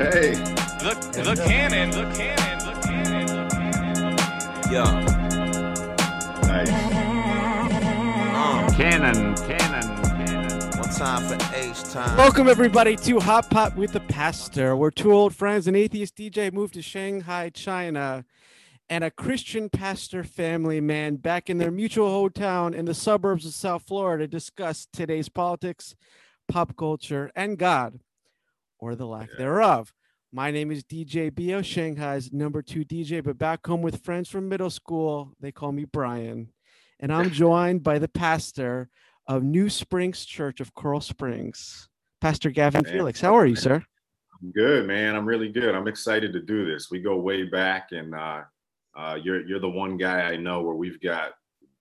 Hey. The, the cannon, the cannon, the cannon, the cannon. Yeah. Nice. Um, Cannon, cannon, cannon. one time for H time. Welcome everybody to Hot Pot with the Pastor. We're two old friends. An atheist DJ moved to Shanghai, China, and a Christian pastor family man back in their mutual hometown in the suburbs of South Florida discuss today's politics, pop culture, and God, or the lack thereof. My name is DJ Bo, Shanghai's number two DJ, but back home with friends from middle school, they call me Brian. And I'm joined by the pastor of New Springs Church of Coral Springs, Pastor Gavin Man. Felix. How are you, sir? I'm good, man. I'm really good. I'm excited to do this. We go way back, and uh, uh, you're you're the one guy I know where we've got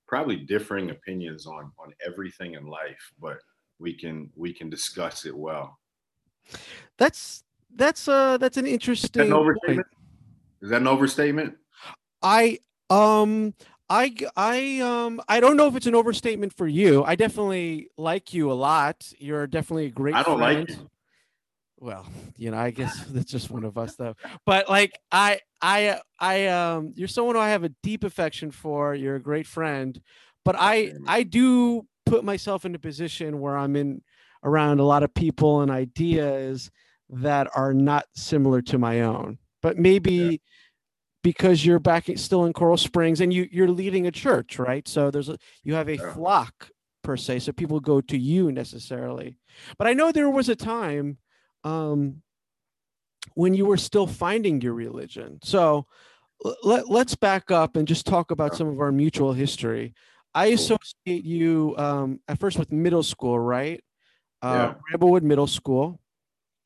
probably differing opinions on on everything in life, but we can we can discuss it well. That's that's uh that's an Is that interesting. an point. overstatement? Is that an overstatement? I um I I um I don't know if it's an overstatement for you. I definitely like you a lot. You're definitely a great I don't like friend. you. Well, you know, I guess that's just one of us though. But like I I I um you're someone who I have a deep affection for. You're a great friend. But I I do put myself in a position where I'm in around a lot of people and ideas that are not similar to my own. But maybe because you're back still in Coral Springs and you you're leading a church, right? So there's a you have a Yeah. flock per se, so people go to you necessarily. But I know there was a time um when you were still finding your religion. So let, let's back up and just talk about some of our mutual history. I associate you um, at first with middle school, right? Uh, Yeah. Middle School.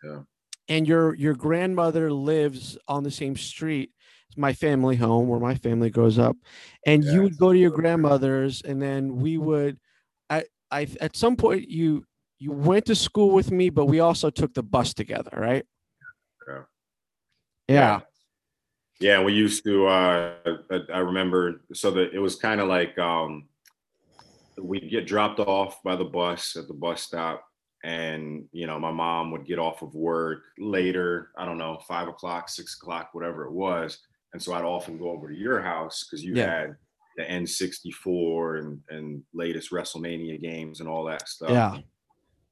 Yeah. And your your grandmother lives on the same street as my family home, where my family grows up. And you would go to your grandmother's, and then we would. I I at some point you you went to school with me, but we also took the bus together, right? Yeah. Yeah. Yeah, we used to. Uh, I, I remember. So that it was kind of like um, we'd get dropped off by the bus at the bus stop, and you know, my mom would get off of work later. I don't know, five o'clock, six o'clock, whatever it was, and so I'd often go over to your house because you Yeah. had the N64 and and latest WrestleMania games and all that stuff. Yeah.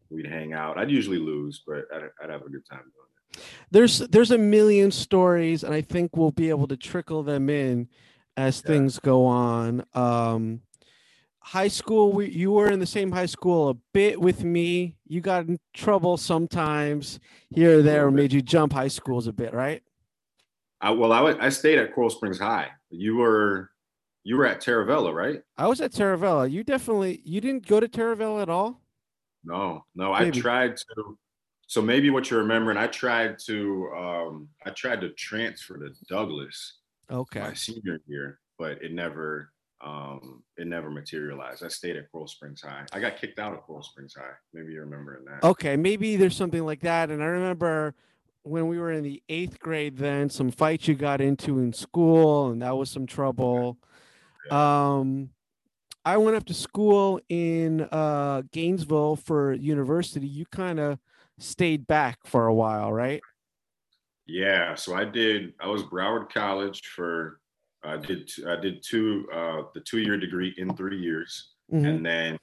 We'd hang out. I'd usually lose, but I'd, I'd have a good time doing it. there's there's a million stories and i think we'll be able to trickle them in as Yeah. things go on um high school we, you were in the same high school a bit with me you got in trouble sometimes here or there made you jump high schools a bit right I, well, I, I stayed at Coral Springs High. You were you were at Taravella, right? i was at Taravella. you definitely you didn't go to Taravella at all No, no. I tried to. So maybe what you're remembering, I tried to um, I tried to transfer to Douglas okay my senior year, but it never um, it never materialized. I stayed at Coral Springs High. I got kicked out of Coral Springs High. Maybe you're remembering that. okay maybe there's something like that and i remember when we were in the eighth grade then some fights you got into in school and that was some trouble um i went up to school in uh gainesville for university you kind of stayed back for a while right Yeah, so I did. I was Broward College for. I did. I did two. Uh, the two year degree in three years. Mhm. and then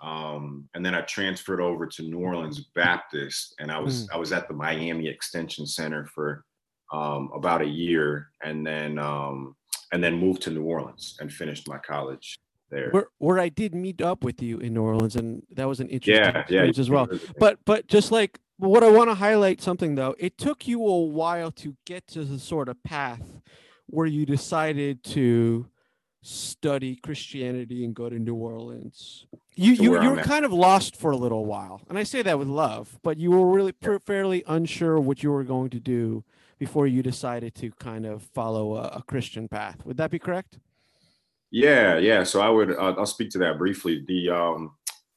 um and then I transferred over to New Orleans Baptist and I was I was at the Miami Extension Center for um about a year and then um and then moved to New Orleans and finished my college there. where, where i did meet up with you in new orleans and that was an interesting yeah, yeah, experience as well But but but just like what I want to highlight something though, it took you a while to get to the sort of path where you decided to study Christianity and go to New Orleans. You you, you were at. kind of lost for a little while, and I say that with love, but you were really fa- fairly unsure what you were going to do before you decided to kind of follow a, a Christian path. Would that be correct? Yeah, yeah. So I would uh, I'll speak to that briefly. The um,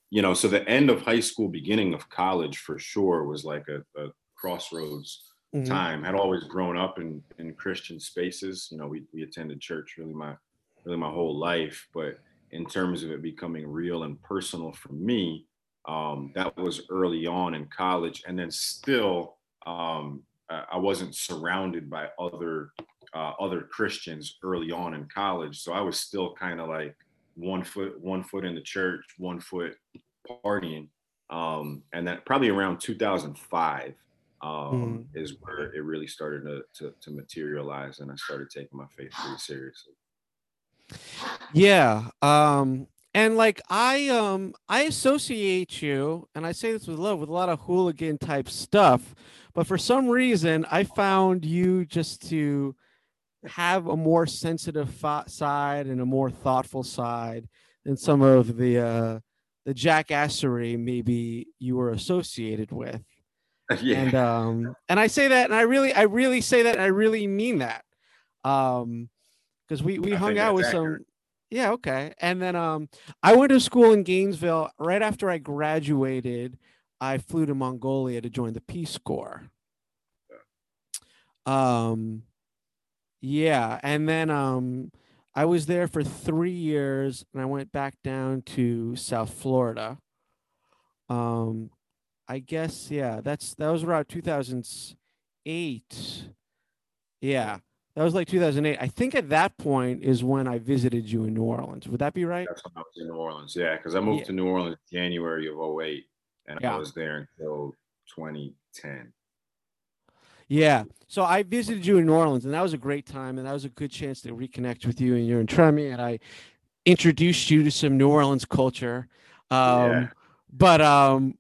you know, so the end of high school, beginning of college, for sure, was like a, a crossroads Mhm. time. Had always grown up in in Christian spaces. You know, we we attended church really my really my whole life, but in terms of it becoming real and personal for me, um, that was early on in college, and then still, um, I wasn't surrounded by other uh, other Christians early on in college, so I was still kind of like one foot one foot in the church, one foot partying, um, and that probably around 2005 um, is where it really started to, to to materialize, and I started taking my faith pretty seriously. Yeah. Um, and like I um I associate you, and I say this with love, with a lot of hooligan type stuff. But for some reason, I found you just to have a more sensitive fo- side and a more thoughtful side than some of the uh the jackassery maybe you were associated with. yeah, And um and I say that and I really I really say that and I really mean that. Um because we we I hung out with that's some yeah, okay. And then um I went to school in Gainesville right after I graduated. I flew to Mongolia to join the Peace Corps. Um yeah, and then um I was there for 3 years and I went back down to South Florida. Um I guess yeah, that's that was around 2008. Yeah. That was like 2008. I think at that point is when I visited you in New Orleans. Would that be right? that's when I was in New Orleans. Yeah, because I moved Yeah. to New Orleans in January of 08, and Yeah. I was there until 2010. Yeah. So I visited you in New Orleans, and that was a great time, and that was a good chance to reconnect with you and your and Tremi, and I introduced you to some New Orleans culture. Um, Yeah. But um,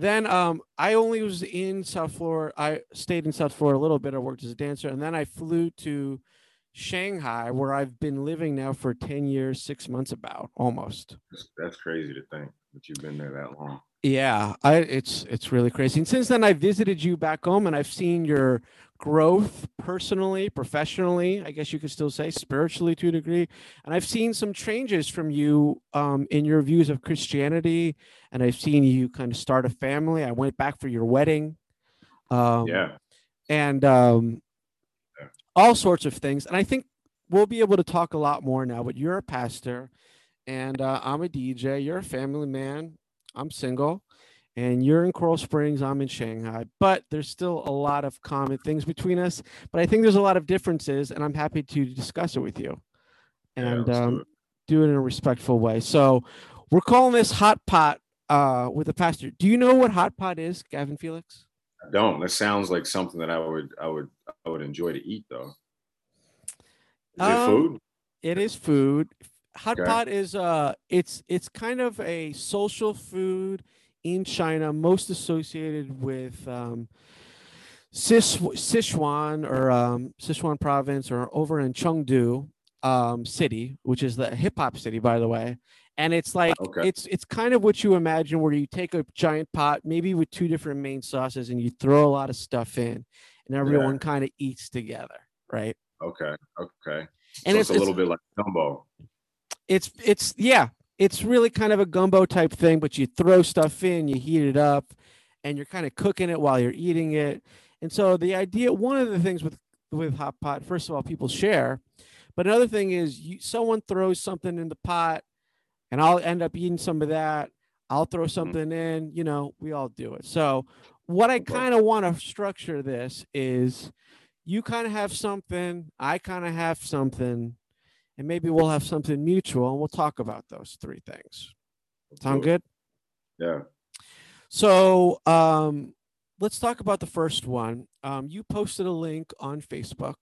then um, I only was in South Florida. I stayed in South Florida a little bit. I worked as a dancer, and then I flew to Shanghai, where I've been living now for ten years, six months, about almost. That's, that's crazy to think that you've been there that long. Yeah, I it's it's really crazy. And since then I visited you back home and I've seen your growth personally, professionally, I guess you could still say spiritually to a degree. And I've seen some changes from you um, in your views of Christianity and I've seen you kind of start a family. I went back for your wedding. Um, yeah, and um, all sorts of things. And I think we'll be able to talk a lot more now. But you're a pastor, and uh, I'm a DJ. You're a family man. I'm single, and you're in Coral Springs. I'm in Shanghai. But there's still a lot of common things between us. But I think there's a lot of differences, and I'm happy to discuss it with you, and do um, it. do it in a respectful way. So we're calling this hot pot uh, with the pastor. Do you know what hot pot is, Gavin Felix? I don't. That sounds like something that I would, I would, I would enjoy to eat though. Is it Um, food? It is food. Hot Okay. pot is uh it's it's kind of a social food in China, most associated with um Sichuan or um, Sichuan province or over in Chengdu um, city, which is the hip hop city, by the way. And it's like Okay. it's it's kind of what you imagine, where you take a giant pot, maybe with two different main sauces, and you throw a lot of stuff in, and everyone kind of eats together, right? Okay, okay. And so it's, it's, a little bit like gumbo. it's it's yeah it's really kind of a gumbo type thing but you throw stuff in you heat it up and you're kind of cooking it while you're eating it. And so the idea one of the things with with hot pot first of all people share but another thing is you, someone throws something in the pot and i'll end up eating some of that. I'll throw mm-hmm. something in you know we all do it. So what i kind of want to structure this is you kind of have something i kind of have something and maybe we'll have something mutual and we'll talk about those three things. Sound good? Yeah. So um, let's talk about the first one. Um, you posted a link on Facebook,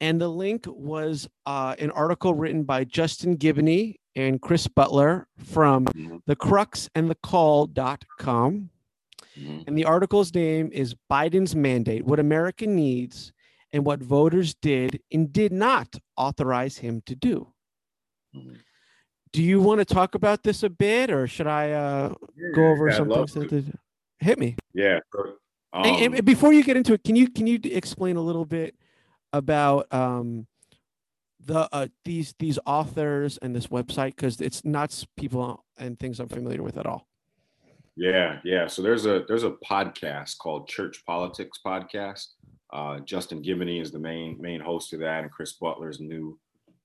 and the link was uh, an article written by Justin Giboney and Chris Butler from Mhm, the crux and the call.com. mhm. And the article's name is Biden's Mandate What America Needs and What Voters Did and Did Not Authorize Him to Do. Mhm. Do you want to talk about this a bit or should I uh, go over I'd some things? That, hit me. Yeah. so, And- and, um, before you get into it, can you can you explain a little bit about um, the uh, these these authors and this website because it's not people and things I'm familiar with at all. Yeah, yeah. So there's a there's a podcast called Church Politics Podcast. Uh, Justin Giboney is the main main host of that, and Chris Butler is new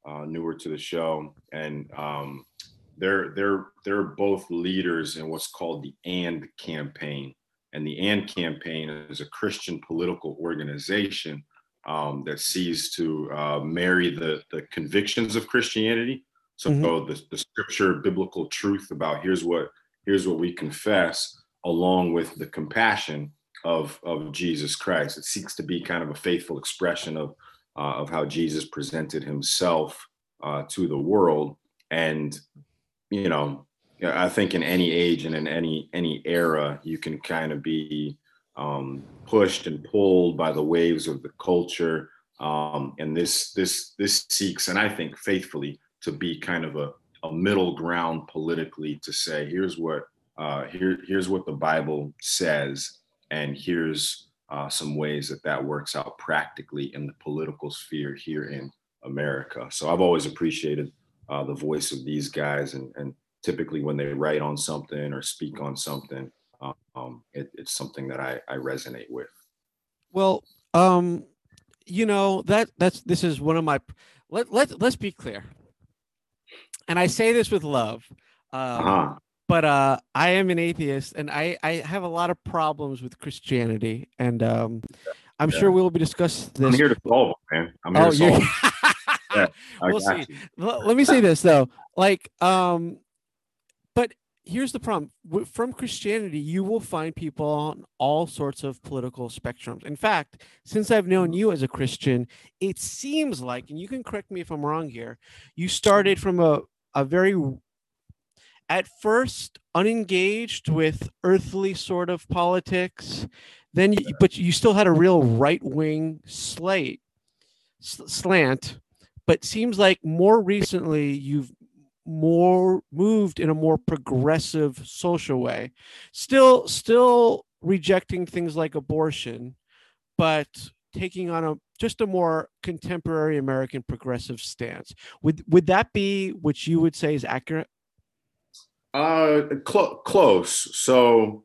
uh, newer to the show, and um, they're they're they're both leaders in what's called the AND campaign. and the AND campaign is a Christian political organization um, that sees to uh, marry the, the convictions of Christianity. So Mhm. the, the scripture, biblical truth about here's what here's what we confess, along with the compassion of of Jesus Christ. It seeks to be kind of a faithful expression of uh, of how Jesus presented himself uh, to the world, and you know, I think in any age and in any any era, you can kind of be um, pushed and pulled by the waves of the culture. Um, and this this this seeks, and I think faithfully, to be kind of a, a middle ground politically to say, here's what uh, here here's what the Bible says, and here's uh, some ways that that works out practically in the political sphere here in America. So I've always appreciated uh, the voice of these guys, and and typically when they write on something or speak on something, um, it, it's something that I, I resonate with. Well, um, you know that that's this is one of my let let let's be clear, and I say this with love, um, Uh-huh. But uh, I am an atheist, and I I have a lot of problems with Christianity, and um, I'm Yeah. sure we'll be discussing I'm this. here to solve man. I'm here Oh, to solve it. Yeah, we'll see. L- let me say this though like um but here's the problem W- from christianity you will find people on all sorts of political spectrums in fact since i've known you as a christian it seems like and you can correct me if i'm wrong here you started from a, a very at first unengaged with earthly sort of politics then you, but you still had a real right-wing slate slant but seems like more recently you've more moved in a more progressive social way. Still still rejecting things like abortion but taking on a just a more contemporary american progressive stance. Would would that be what you would say is accurate Uh, clo- close. So,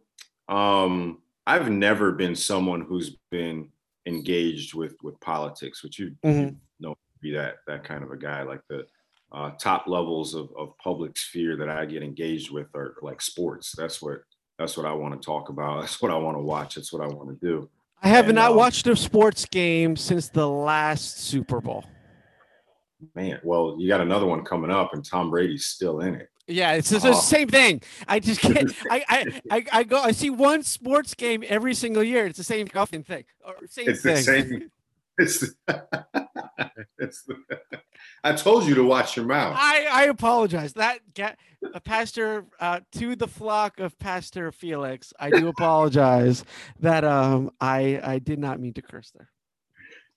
um, I've never been someone who's been engaged with with politics, which you, you Mhm. know be that that kind of a guy. Like the uh, top levels of, of public sphere that I get engaged with are like sports. That's what that's what I want to talk about. That's what I want to watch. That's what I want to do. i have And, not um, watched a sports game since the last super bowl Man, well, you got another one coming up, and Tom Brady's still in it. Yeah, it's the Oh. same thing. I just can't. I, I I I go. I see one sports game every single year. It's the same fucking thing. Or same It's the same. It's, it's the, I told you to watch your mouth. I I apologize. That get a Pastor uh, to the flock of Pastor Felix. I do apologize that um I I did not mean to curse there.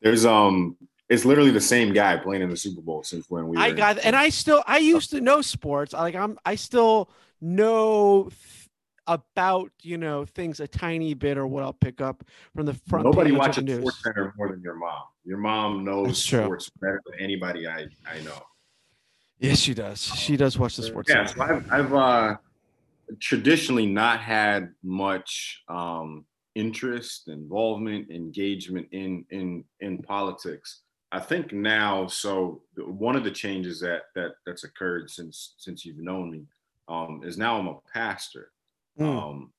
There's um, it's literally the same guy playing in the Super Bowl since when we. I got and I still I used to know sports. Like I'm I still know th- about you know things a tiny bit or what I'll pick up from the front. Nobody watches. Sports Center more than your mom. Your mom knows sports better than anybody I I know. Yes, she does. She does watch the sports. Yeah, so I've I've uh, traditionally not had much um, interest, involvement, engagement in in in politics. I think now, so one of the changes that that that's occurred since since you've known me um, is now I'm a pastor. Mm. Um,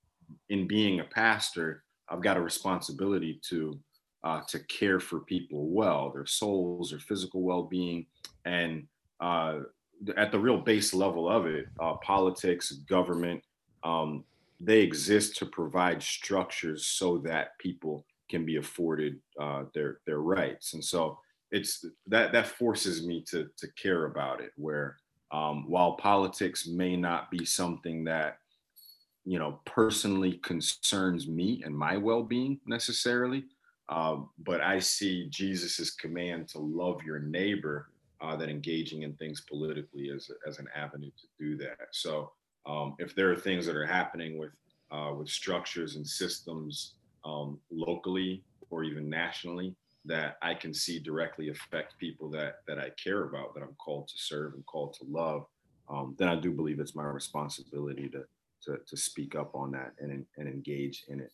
in being a pastor, I've got a responsibility to uh, to care for people well, their souls, their physical well-being, and uh, at the real base level of it, uh, politics, government, um, they exist to provide structures so that people can be afforded uh, their their rights. And so it's that that forces me to to care about it. Where um, while politics may not be something that you know personally concerns me and my well-being necessarily, um, but I see Jesus's command to love your neighbor uh, that engaging in things politically as, as an avenue to do that. So um, if there are things that are happening with uh, with structures and systems um, locally or even nationally that I can see directly affect people that that I care about, that I'm called to serve and called to love, um, then I do believe it's my responsibility to to, to speak up on that and and engage in it.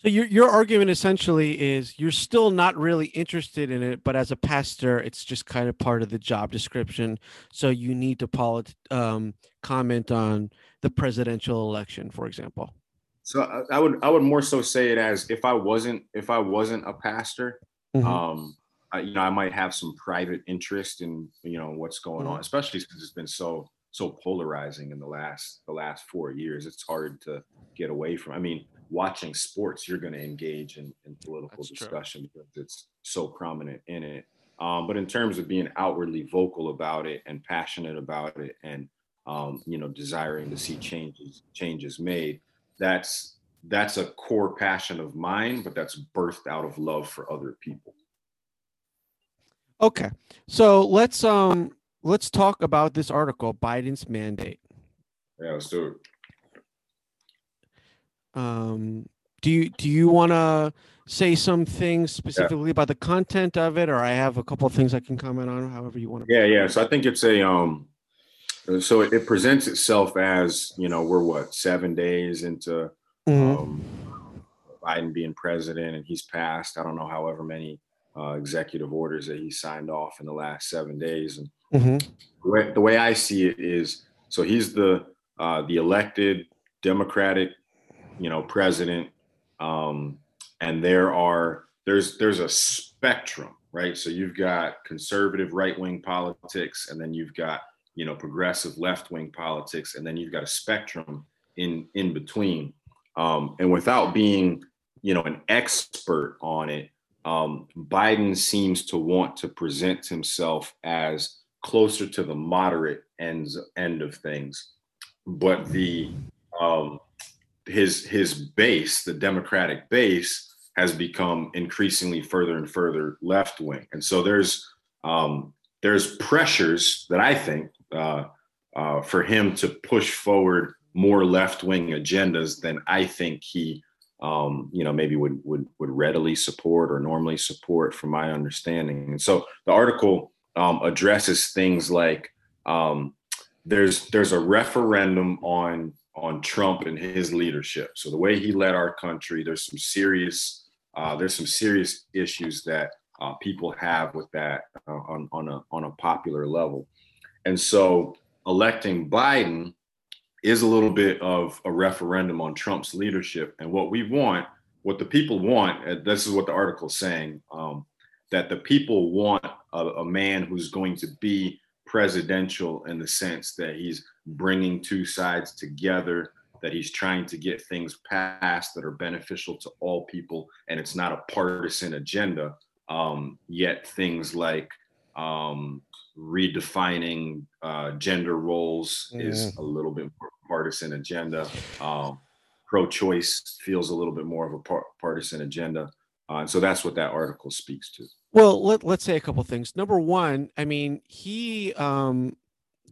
So your your argument essentially is you're still not really interested in it, but as a pastor, it's just kind of part of the job description. So you need to polit- um, comment on the presidential election, for example. So I, I would I would more so say it as if I wasn't if I wasn't a pastor, Mhm. um, I, you know, I might have some private interest in you know what's going on, especially since it's been so so polarizing in the last the last four years. It's hard to get away from. I mean, watching sports, you're going to engage in, in political That's true. discussion because it's so prominent in it. Um, but in terms of being outwardly vocal about it and passionate about it, and um, you know, desiring to see changes changes made, that's that's a core passion of mine, but that's birthed out of love for other people. Okay. So let's um let's talk about this article, Biden's mandate. Yeah, let's do it. Um do you do you want to say some things specifically about the content of it or I have a couple of things I can comment on however you want to Yeah, yeah. So I think it's a um so it, it presents itself as, you know, we're what, seven days into Mhm. um Biden being president and he's passed, I don't know, however many uh, executive orders that he signed off in the last seven days. And Mhm. the way, the way I see it is so he's the uh, the elected Democratic, you know, president. Um, and there are there's there's a spectrum, right? So you've got conservative right wing politics, and then you've got you know progressive left wing politics, and then you've got a spectrum in in between. Um, and without being you know an expert on it, um, Biden seems to want to present himself as closer to the moderate ends end of things, but the um, his his base, the Democratic base, has become increasingly further and further left wing, and so there's um, there's pressures that I think uh, uh, for him to push forward more left wing agendas than I think he um, you know maybe would would would readily support or normally support, from my understanding. And so the article um, addresses things like um, there's there's a referendum on on Trump and his leadership. So the way he led our country, there's some serious uh, there's some serious issues that uh, people have with that uh, on on a on a popular level, and so electing Biden is a little bit of a referendum on Trump's leadership. And what we want, what the people want, and this is what the article is saying, um, that the people want a, a man who's going to be presidential in the sense that he's bringing two sides together, that he's trying to get things passed that are beneficial to all people, and it's not a partisan agenda. Um, yet things like um, redefining uh, gender roles is a little bit more partisan agenda. Um, pro-choice feels a little bit more of a par- partisan agenda, uh, and so that's what that article speaks to. Well, let, let's say a couple things. Number one, I mean, he, um,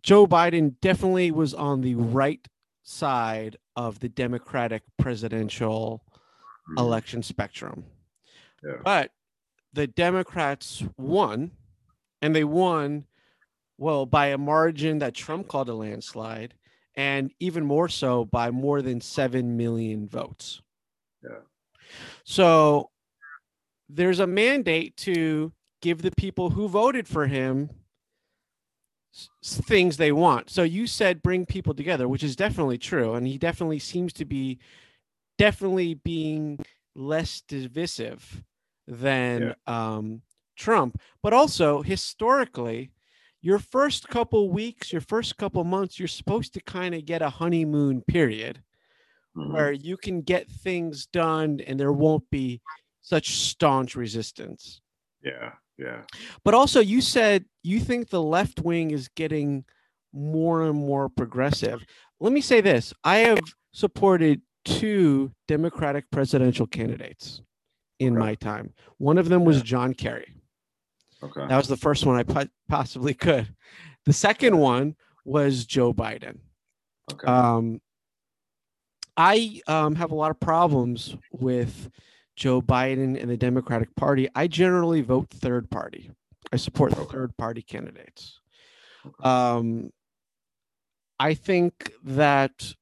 Joe Biden definitely was on the right side of the Democratic presidential Mhm. election spectrum. Yeah. But the Democrats won, and they won, well, by a margin that Trump called a landslide, and even more so by more than 7 million votes. Yeah. So there's a mandate to give the people who voted for him things they want. So you said bring people together, which is definitely true. And he definitely seems to be definitely being less divisive than um, Trump. But also historically, your first couple weeks, your first couple months, you're supposed to kind of get a honeymoon period Mhm. where you can get things done and there won't be such staunch resistance. Yeah, yeah. But also, you said you think the left wing is getting more and more progressive. Let me say this I have supported two Democratic presidential candidates in Okay. my time. One of them was. John Kerry. Okay. That was the first one I po- possibly could. The second one was Joe Biden. Okay. Um, I um, have a lot of problems with Joe Biden and the Democratic Party. I generally vote third party. I support Okay. third party candidates. Okay. Um, I think that,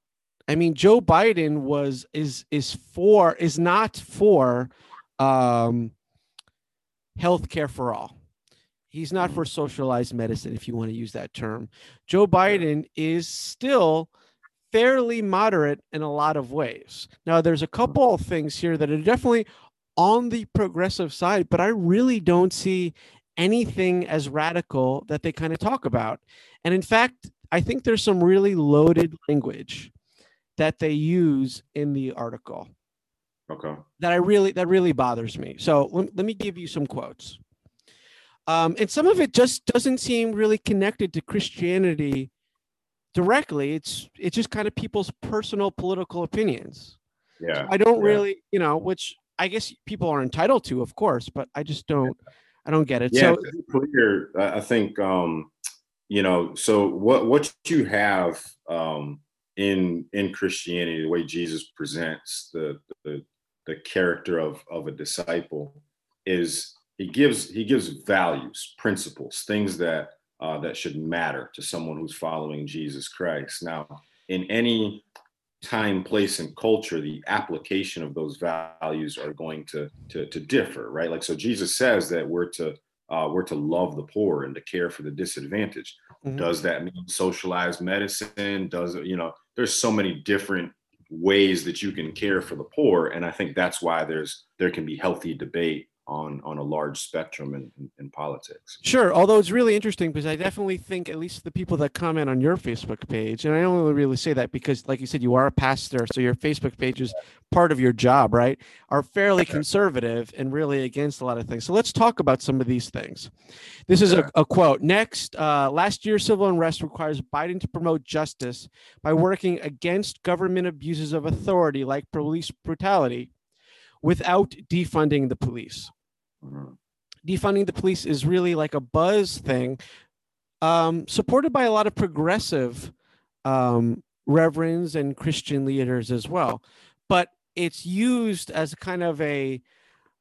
I mean, Joe Biden was is is for is not for um, health care for all. He's not for socialized medicine, if you want to use that term. Joe Biden is still fairly moderate in a lot of ways. Now, there's a mm-hmm. couple of things here that are definitely on the progressive side, but I really don't see anything as radical that they kind of talk about. And in fact, I think there's some really loaded language that they use in the article Okay. that I really that really bothers me. So let, let me give you some quotes. Um, and some of it just doesn't seem really connected to Christianity directly. It's it's just kind of people's personal political opinions. Yeah. I don't Yeah. really, you know, which I guess people are entitled to, of course, but I just don't I don't get it. Yeah. so clear, I I think um, you know. So what what you have um, in in Christianity, the way Jesus presents the the, the character of of a disciple, is he gives he gives values, principles, things that uh, that should matter to someone who's following Jesus Christ. Now, in any time, place, and culture, the application of those values are going to to, to differ, right? Like so, Jesus says that we're to uh, we're to love the poor and to care for the disadvantaged. Mhm. Does that mean socialized medicine? Does it, you know? There's so many different ways that you can care for the poor, and I think that's why there's there can be healthy debate on on a large spectrum in, in, in politics. Sure. Although it's really interesting because I definitely think at least the people that comment on your Facebook page, and I only really say that because, like you said, you are a pastor, so your Facebook page is part of your job, right? Are fairly conservative and really against a lot of things. So let's talk about some of these things. This is a, a quote. Next, uh, last year's civil unrest requires Biden to promote justice by working against government abuses of authority like police brutality without defunding the police. Defunding the police is really like a buzz thing, um, supported by a lot of progressive um, reverends and Christian leaders as well. But it's used as kind of a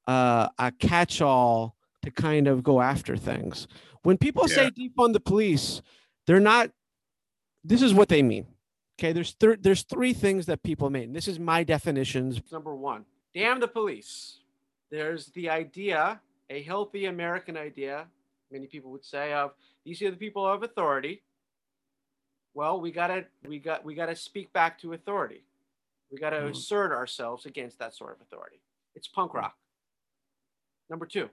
uh, a catch-all to kind of go after things. When people say defund the police, they're not. This is what they mean. Okay, there's thir- there's three things that people mean. This is my definitions. Number one, damn the police. There's the idea, a healthy American idea, many people would say, of these are the people of authority. Well, we gotta we got we gotta speak back to authority. We gotta Mhm. assert ourselves against that sort of authority. It's punk rock. Number two,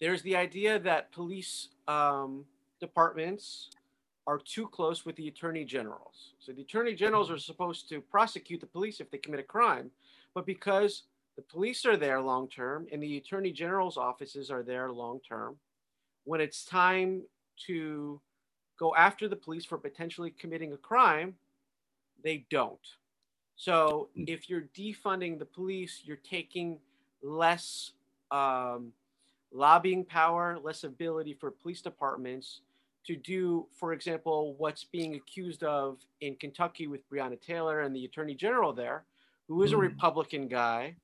there's the idea that police um, departments are too close with the attorney generals. So the attorney generals are supposed to prosecute the police if they commit a crime, but because the police are there long term and the attorney general's offices are there long term, when it's time to go after the police for potentially committing a crime, they don't. So Mm. if you're defunding the police, you're taking less um, lobbying power, less ability for police departments to do, for example, what's being accused of in Kentucky with Breonna Taylor and the attorney general there, who is a Mm. Republican guy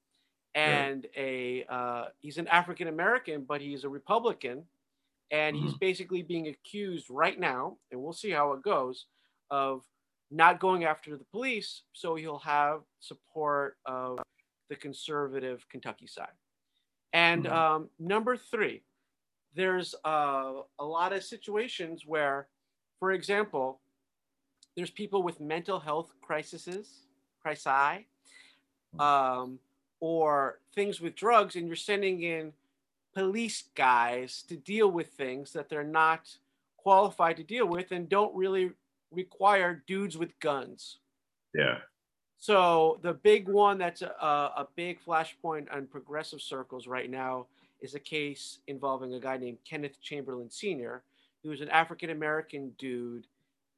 and a uh, he's an African American, but he's a Republican, and he's basically being accused right now, and we'll see how it goes, of not going after the police, so he'll have support of the conservative Kentucky side. And Mhm. um, number three, there's uh, a lot of situations where, for example, there's people with mental health crises, crisis, um, or things with drugs, and you're sending in police guys to deal with things that they're not qualified to deal with and don't really require dudes with guns. Yeah. So the big one that's a, a big flashpoint on progressive circles right now is a case involving a guy named Kenneth Chamberlain Sr., who's an African American dude,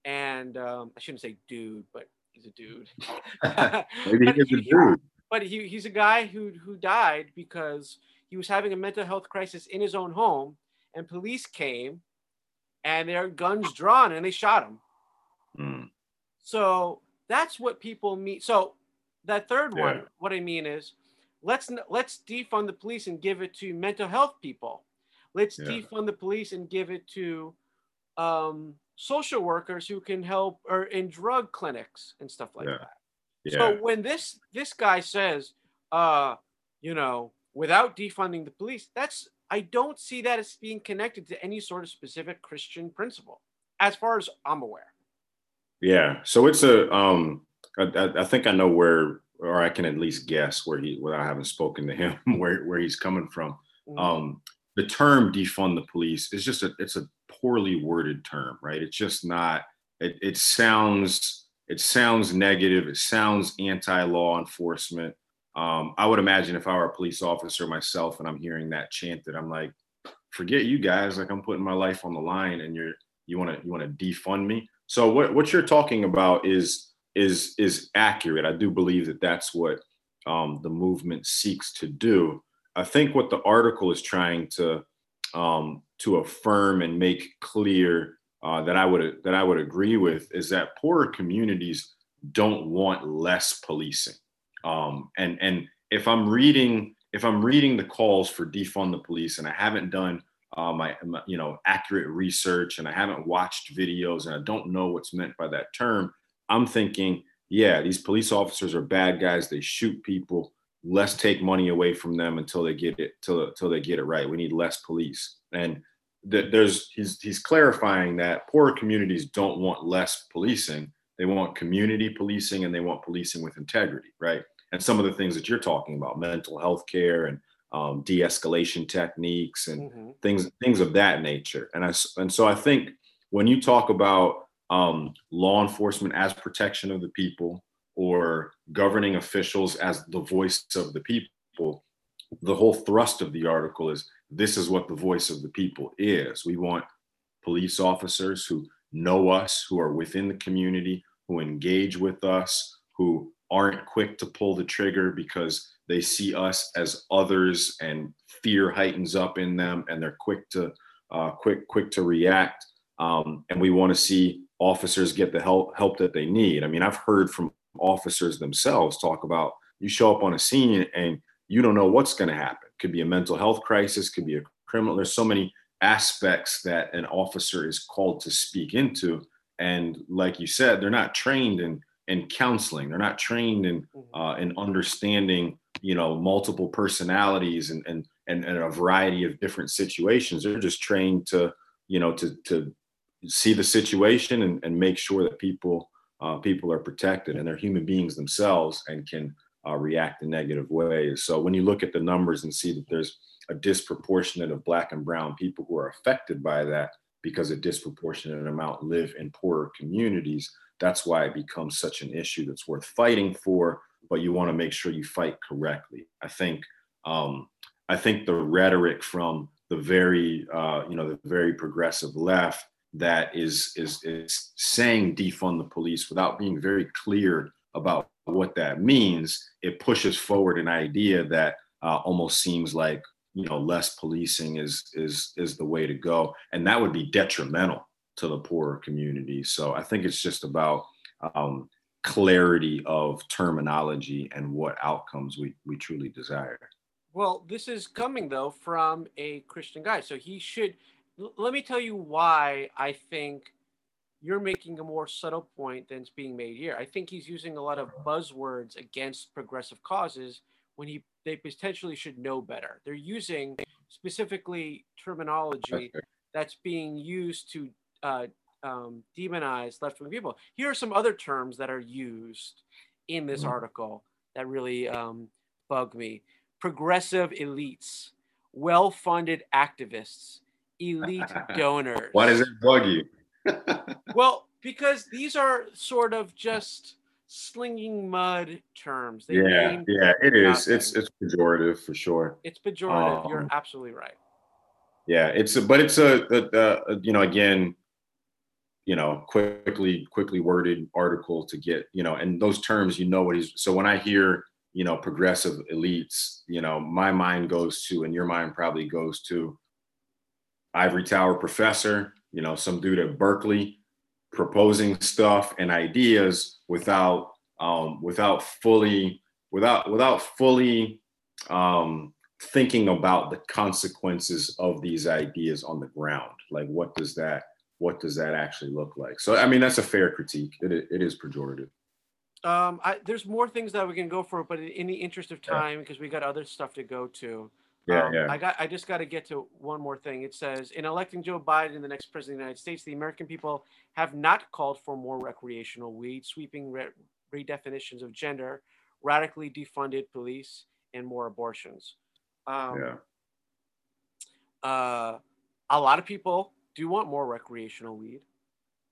and um, I shouldn't say dude, but he's a dude. Maybe But he a dude. But he, he's a guy who who died because he was having a mental health crisis in his own home, and police came, and their guns drawn, and they shot him. Mm. So that's what people mean. So that third one, what I mean is, let's let's defund the police and give it to mental health people. Let's Yeah. defund the police and give it to um, social workers who can help, or in drug clinics and stuff like Yeah. that. Yeah. So when this this guy says, uh, you know, without defunding the police, that's I don't see that as being connected to any sort of specific Christian principle, as far as I'm aware. Yeah. So it's a um I, I- I think I know where or I can at least guess where he without having spoken to him where where he's coming from. Um the term defund the police is just a it's a poorly worded term, right? It's just not it it sounds it sounds negative, it sounds anti-law enforcement. Um I would imagine if I were a police officer myself and I'm hearing that chanted, I'm like forget you guys, like I'm putting my life on the line and you're you want to you want to defund me. So what what you're talking about is is is accurate. I do believe that that's what um, the movement seeks to do. I think what the article is trying to um, to affirm and make clear uh, that I would that I would agree with is that poorer communities don't want less policing. Um, and and if I'm reading if I'm reading the calls for defund the police and I haven't done uh, my, my you know accurate research and I haven't watched videos and I don't know what's meant by that term, I'm thinking, yeah, these police officers are bad guys. They shoot people. Let's take money away from them until they get it till until they get it right. We need less police. And th- there's he's he's clarifying that poorer communities don't want less policing. They want community policing and they want policing with integrity, right? And some of the things that you're talking about, mental health care and um, de-escalation techniques and Mhm. things things of that nature. And I and so I think when you talk about um, law enforcement as protection of the people or governing officials as the voice of the people, the whole thrust of the article is this is what the voice of the people is. We want police officers who know us, who are within the community, who engage with us, who aren't quick to pull the trigger because they see us as others and fear heightens up in them and they're quick to uh, quick quick to react um, and we want to see officers get the help help that they need. I mean, I've heard from officers themselves talk about you show up on a scene and you don't know what's going to happen. Could be a mental health crisis, could be a criminal. There's so many aspects that an officer is called to speak into, and like you said, they're not trained in in counseling. They're not trained in uh, in understanding, you know, multiple personalities and and and, and a variety of different situations. They're just trained to, you know, to to see the situation and, and make sure that people uh, people are protected and they're human beings themselves and can uh, react in negative ways. So when you look at the numbers and see that there's a disproportionate of black and brown people who are affected by that because a disproportionate amount live in poorer communities, that's why it becomes such an issue that's worth fighting for. But you want to make sure you fight correctly. I think um, I think the rhetoric from the very uh, you know the very progressive left that is is is saying defund the police without being very clear about what that means it pushes forward an idea that uh, almost seems like you know less policing is is is the way to go. And that would be detrimental to the poorer communities so i think it's just about um, clarity of terminology and what outcomes we we truly desire. Well, this is coming though from a Christian guy, so he should. l- Let me tell you why I think you're making a more subtle point than's being made here. I think he's using a lot of buzzwords against progressive causes when he they potentially should know better. They're using specifically terminology that's being used to uh, um, demonize left wing people. Here are some other terms that are used in this Mhm. article that really um, bug me progressive elites, well funded activists, elite donors. why does it bug you Well, because these are sort of just slinging mud terms. They yeah yeah it is nothing. it's it's pejorative for sure it's pejorative. You're Um, absolutely right. yeah it's a, but it's a, a, a you know again you know quickly quickly worded article to get you know and those terms you know what he's so when i hear you know progressive elites you know my mind goes to and your mind probably goes to ivory tower professor you know some dude at berkeley proposing stuff and ideas without um without fully without without fully um thinking about the consequences of these ideas on the ground. Like what does that what does that actually look like? So i mean that's a fair critique. It, it is pejorative. Um, I, there's more things that we can go for, but in the interest of time, because we got other stuff to go to, Yeah, Um, yeah. I got. I just got to get to one more thing. It says, in electing Joe Biden the next president of the United States, the American people have not called for more recreational weed, sweeping re- redefinitions of gender, radically defunded police, and more abortions. Um, yeah. uh, a lot of people do want more recreational weed,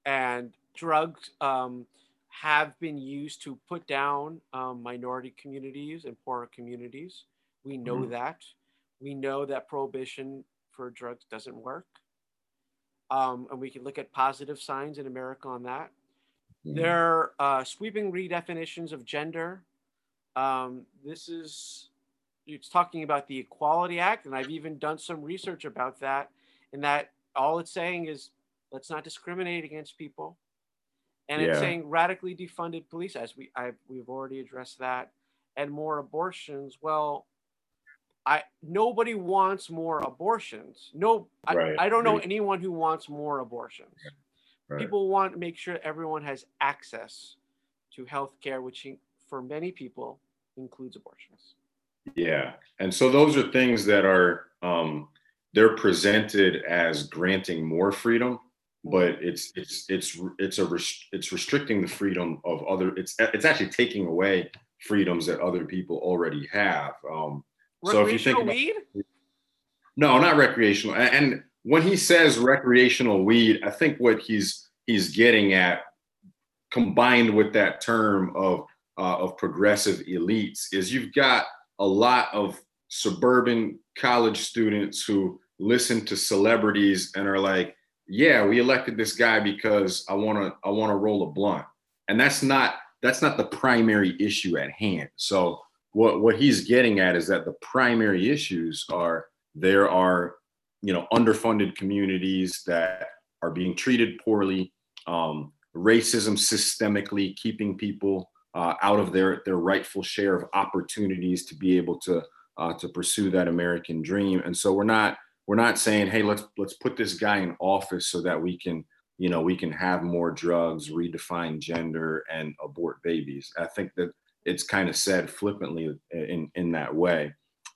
and drugs um, have been used to put down um, minority communities and poorer communities. We know Mhm. that. We know that prohibition for drugs doesn't work. Um, and we can look at positive signs in America on that. Mhm. They're uh, sweeping redefinitions of gender. Um, this is, it's talking about the Equality Act, and I've even done some research about that. And that all it's saying is let's not discriminate against people. And it's saying radically defunded police, as we I, we've already addressed that, and more abortions. Well, I nobody wants more abortions. No, I, Right. I don't know Right. anyone who wants more abortions Right. people want to make sure everyone has access to health care, which for many people includes abortions. Yeah, and so those are things that are um, they're presented as granting more freedom, but it's it's it's it's a rest- it's restricting the freedom of other. It's it's actually taking away freedoms that other people already have. Um, so if you think Recreational about, weed? no, not recreational. And when he says recreational weed, I think what he's he's getting at, combined with that term of uh, of progressive elites, is you've got a lot of suburban college students who listen to celebrities and are like, "Yeah, we elected this guy because I want to I want to roll a blunt," and that's not that's not the primary issue at hand. So what what he's getting at is that the primary issues are there are you know underfunded communities that are being treated poorly um, racism systemically keeping people uh, out of their their rightful share of opportunities to be able to uh, to pursue that american dream. And so we're not we're not saying hey let's let's put this guy in office so that we can you know we can have more drugs redefine gender and abort babies. I think that it's kind of said flippantly in in that way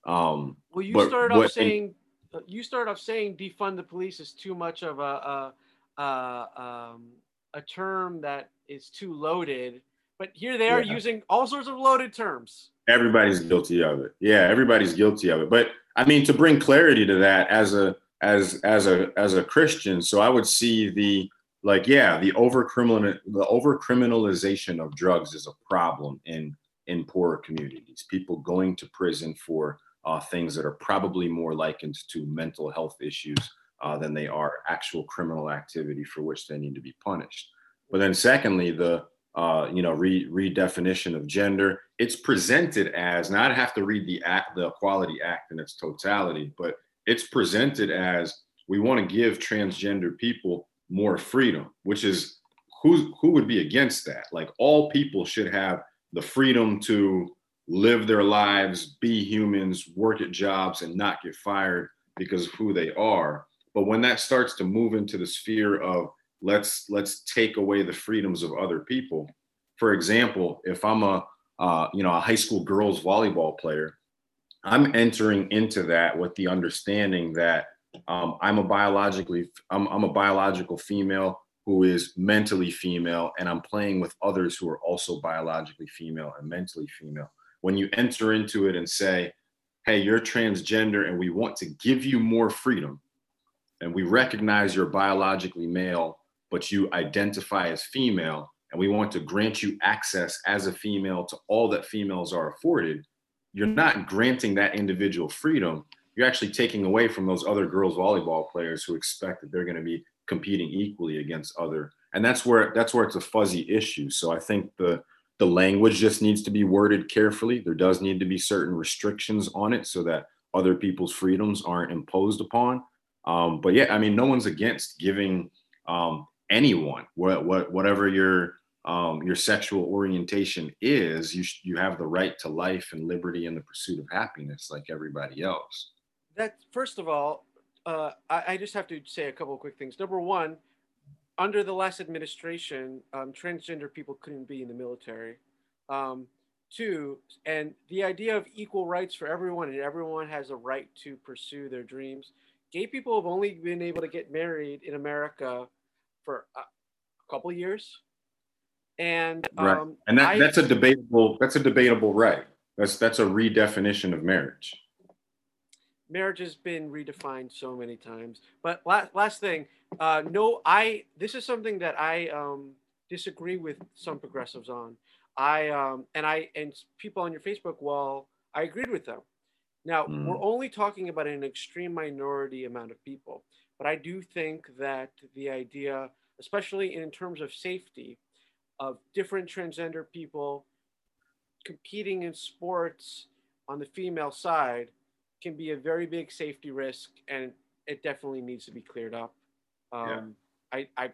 um Well, you started off saying uh, you started off saying defund the police is too much of a a, a, um, a term that is too loaded. But here they are Yeah. using all sorts of loaded terms. everybody's guilty of it yeah everybody's guilty of it but i mean to bring clarity to that as a as as a as a christian so i would see the like yeah the over the over criminalization of drugs is a problem in in poorer communities people going to prison for uh, things that are probably more likened to mental health issues uh, than they are actual criminal activity for which they need to be punished but then secondly the uh, you know, re- redefinition of gender. It's presented as, now I have to read the act, the Equality Act in its totality, but it's presented as we want to give transgender people more freedom, which is who who would be against that? Like all people should have the freedom to live their lives, be humans, work at jobs, and not get fired because of who they are. But when that starts to move into the sphere of let's let's take away the freedoms of other people for example if i'm a uh, you know a high school girls volleyball player i'm entering into that with the understanding that um, i'm a biologically I'm, I'm a biological female who is mentally female and i'm playing with others who are also biologically female and mentally female when you enter into it and say hey you're transgender and we want to give you more freedom and we recognize you're biologically male but you identify as female, and we want to grant you access as a female to all that females are afforded, you're not granting that individual freedom. You're actually taking away from those other girls volleyball players who expect that they're going to be competing equally against other. And that's where that's where it's a fuzzy issue. So I think the the language just needs to be worded carefully. There does need to be certain restrictions on it so that other people's freedoms aren't imposed upon. Um, but yeah, I mean, no one's against giving um, anyone, what, what, whatever your um, your sexual orientation is, you sh- you have the right to life and liberty and the pursuit of happiness, like everybody else. That first of all, uh, I, I just have to say a couple of quick things. Number one, under the last administration, um, transgender people couldn't be in the military. Um, too, and the idea of equal rights for everyone and everyone has a right to pursue their dreams. Gay people have only been able to get married in America for a couple of years, and Right. um, And that, I- that's a debatable that's a debatable right. That's that's a redefinition of marriage. Marriage has been redefined so many times. But last last thing, uh, no, I this is something that I um, disagree with some progressives on. I um, and I and people on your Facebook wall, I agreed with them. Now Mm. we're only talking about an extreme minority amount of people, but I do think that the idea, especially in terms of safety, of different transgender people competing in sports on the female side can be a very big safety risk and it definitely needs to be cleared up um, Yeah. I, I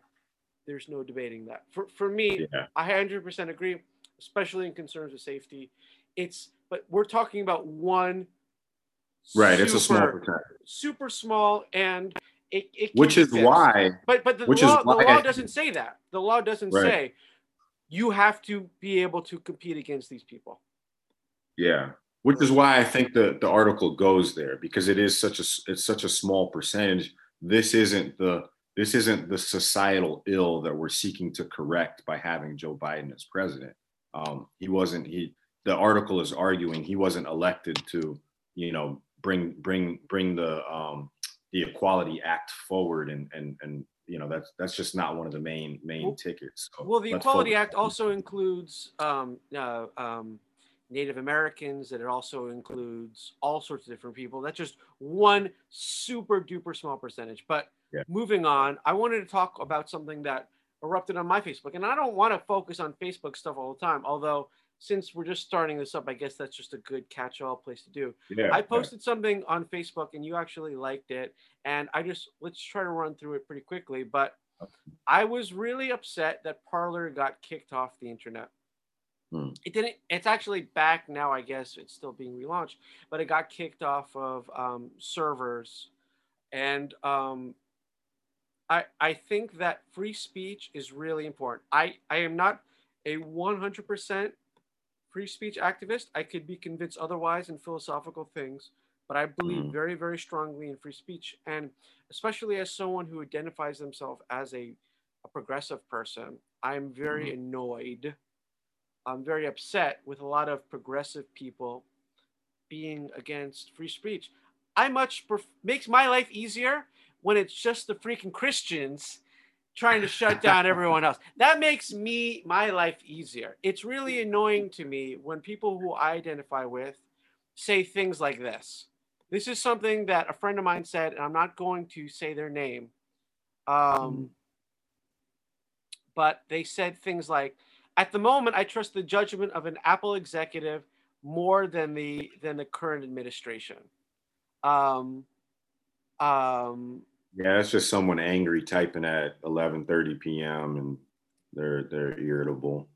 there's no debating that for, for me Yeah. i 100% agree especially in concerns of safety it's but we're talking about one Right. It's a small super- super small and it, it Which is fixed. why but but the law, the law doesn't say that the law doesn't Right. say you have to be able to compete against these people Yeah, which is why I think the the article goes there because it is such a it's such a small percentage. This isn't the this isn't the societal ill that we're seeking to correct by having Joe Biden as president. Um, he wasn't he. The article is arguing he wasn't elected to you know bring bring bring the um, the Equality Act forward and and and you know that's that's just not one of the main main Well- tickets. So Well, the Equality Act on- also includes um, uh, um, Native Americans, and it also includes all sorts of different people. That's just one super duper small percentage. But Yeah. moving on, I wanted to talk about something that erupted on my Facebook, and I don't want to focus on Facebook stuff all the time. Although, since we're just starting this up, I guess that's just a good catch-all place to do. Yeah, I yeah. posted something on Facebook and you actually liked it. And I just let's try to run through it pretty quickly. But I was really upset that Parler got kicked off the internet. Hmm. It didn't. It's actually back now. I guess it's still being relaunched, but it got kicked off of um, servers, and um, I I think that free speech is really important. I I am not a 100% free speech activist. I could be convinced otherwise in philosophical things, but I believe Mhm. very, very strongly in free speech. And especially as someone who identifies themselves as a, a progressive person, I'm very annoyed. I'm very upset with a lot of progressive people being against free speech. I much pref- makes my life easier when it's just the freaking Christians trying to shut down everyone else. That makes me my life easier. It's really annoying to me when people who I identify with say things like this. This is something that a friend of mine said, and I'm not going to say their name. Um, but they said things like, "At the moment, I trust the judgment of an Apple executive more than the than the current administration." Um, um, Yeah, that's just someone angry typing at 11:30 p.m. and they're they're irritable.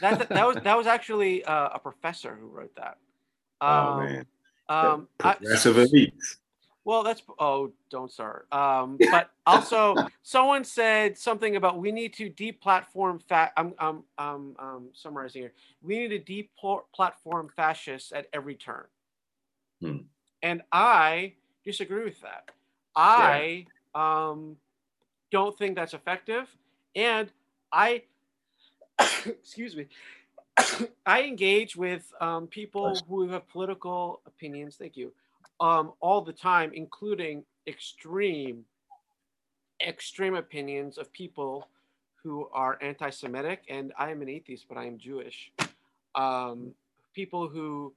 that that was that was actually uh, a professor who wrote that. oh Um, man, Um, I- progressive elites. Well, that's oh, don't start. Um, but also, someone said something about we need to deplatform fat. I'm I'm um um summarizing here. We need to deplatform fascists at every turn. Hmm. And I disagree with that. I um don't think that's effective, and I excuse me. I engage with um, people who have political opinions. Thank you. Um, all the time, including extreme, extreme opinions of people who are anti-Semitic, and I am an atheist, but I am Jewish. Um, people who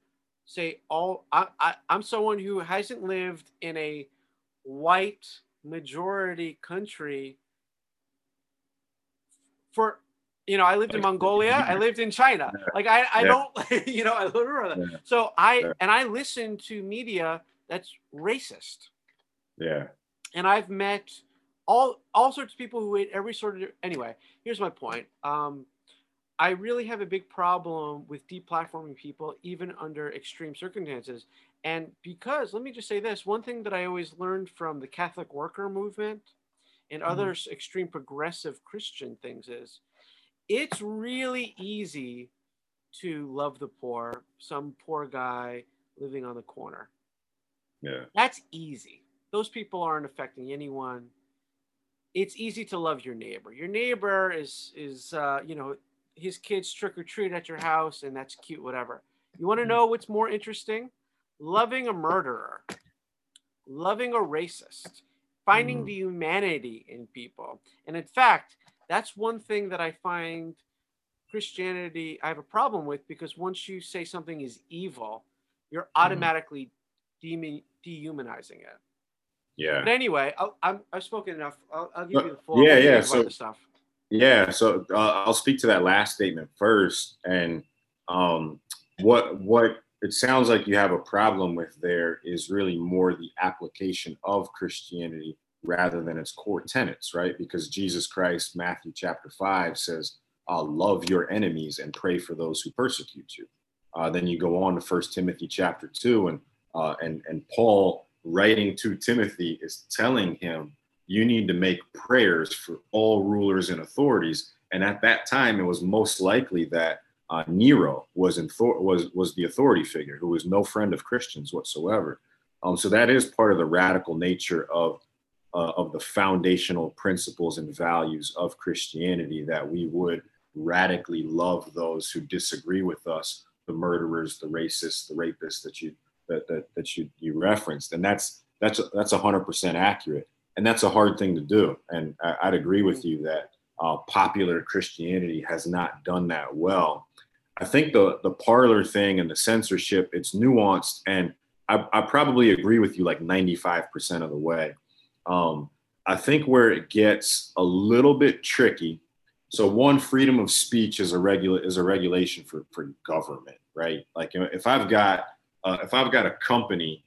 say all I, I, I'm someone who hasn't lived in a white majority country for you know I lived in Mongolia, I lived in China. Like I, I Yeah. don't you know I live Yeah. so I and I listen to media that's racist Yeah, and I've met all all sorts of people who hate every sort of anyway. Here's my point. Um, I really have a big problem with deplatforming people, even under extreme circumstances. And because let me just say this: one thing that I always learned from the Catholic worker movement and other extreme progressive Christian things is, it's really easy to love the poor, some poor guy living on the corner. Yeah. That's easy. Those people aren't affecting anyone. It's easy to love your neighbor. Your neighbor is is uh, you know his kids trick or treat at your house, and that's cute. Whatever. You want to know what's more interesting? Loving a murderer, loving a racist, finding Mhm. the humanity in people, and in fact, that's one thing that I find Christianity I have a problem with because once you say something is evil, you're automatically demi- dehumanizing it. Yeah. But anyway, I'll, I'm, I've spoken enough. I'll, I'll give you the floor. yeah, What do you yeah, so- stuff. Yeah, so uh, I'll speak to that last statement first, and um, what what it sounds like you have a problem with there is really more the application of Christianity rather than its core tenets, right? Because Jesus Christ, Matthew chapter five says, uh, "Love your enemies and pray for those who persecute you." Uh, then you go on to First Timothy chapter two, and uh, and and Paul writing to Timothy is telling him you need to make prayers for all rulers and authorities. And at that time, it was most likely that uh, Nero was in was was the authority figure, who was no friend of Christians whatsoever. Um, so that is part of the radical nature of uh, of the foundational principles and values of Christianity that we would radically love those who disagree with us, the murderers, the racists, the rapists that you that that, that you you referenced, and that's that's that's hundred percent accurate and that's a hard thing to do. And I, I'd agree with you that uh, popular Christianity has not done that well. I think the the Parler thing and the censorship it's nuanced, and I, I probably agree with you like ninety five percent of the way. Um, I think where it gets a little bit tricky. So one, freedom of speech is a regular is a regulation for for government, right? Like if I've got uh, if I've got a company,